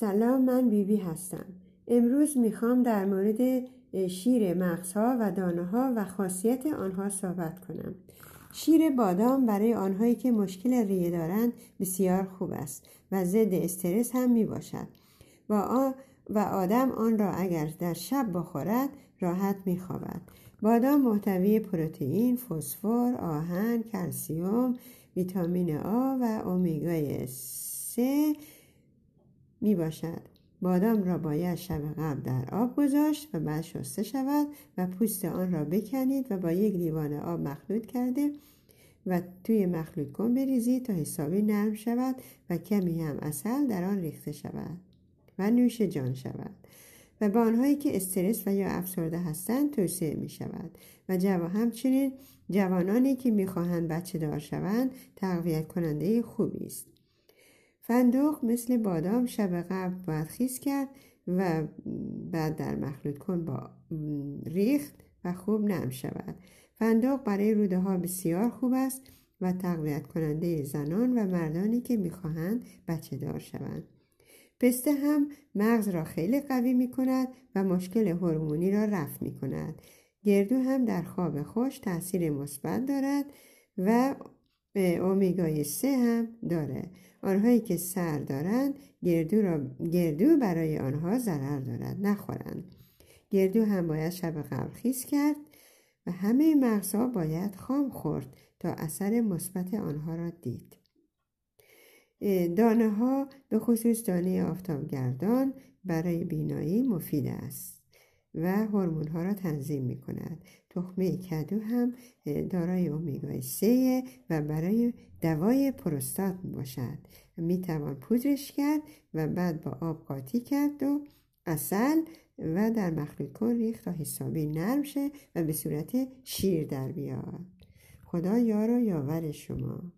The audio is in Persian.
سلام من بیبی بی هستم. امروز می‌خوام در مورد شیر مغزها و دانه ها و خاصیت آنها صحبت کنم. شیر بادام برای آنهایی که مشکل ریه دارند بسیار خوب است و ضد استرس هم می باشد و, و آدم آن را اگر در شب بخورد راحت می خوابد. بادام محتوی پروتئین، فسفر، آهن، کلسیوم، ویتامین آ و اومیگای 3 می باشد. بادام را باید شب قبل در آب گذاشت و بعد شسته شود و پوست آن را بکنید و با یک لیوان آب مخلوط کرده و توی مخلوط کن بریزید تا حسابی نرم شود و کمی هم اصل در آن ریخته شود و نوش جان شود و به آنهایی که استرس و یا افسرده هستند توصیه می شود و جوا همچنین جوانانی که می‌خواهند بچه دار شوند تقویت کننده خوبی است فندق مثل بادام شب قبل باید خیز کرد و بعد در مخلوط کن با ریخت و خوب نرم شود فندق برای روده ها بسیار خوب است و تقویت کننده زنان و مردانی که می‌خواهند بچه دار شوند پسته هم مغز را خیلی قوی می کند و مشکل هورمونی را رفع می کند. گردو هم در خواب خوش تاثیر مثبت دارد و اومیگای سه هم داره. آنهایی که سر دارند گردو, را گردو برای آنها ضرر دارد نخورند. گردو هم باید شب قبل خیز کرد و همه مغزها باید خام خورد تا اثر مثبت آنها را دید. دانه ها به خصوص دانه آفتابگردان برای بینایی مفید است. و هورمون ها را تنظیم می کند تخمه کدو هم دارای اومیگای سه و برای دوای پروستات می باشد. می توان پودرش کرد و بعد با آب قاطی کرد و اصل و در مخلوط کن ریخت تا حسابی نرم شه و به صورت شیر در بیاد. خدا یار و یاور شما.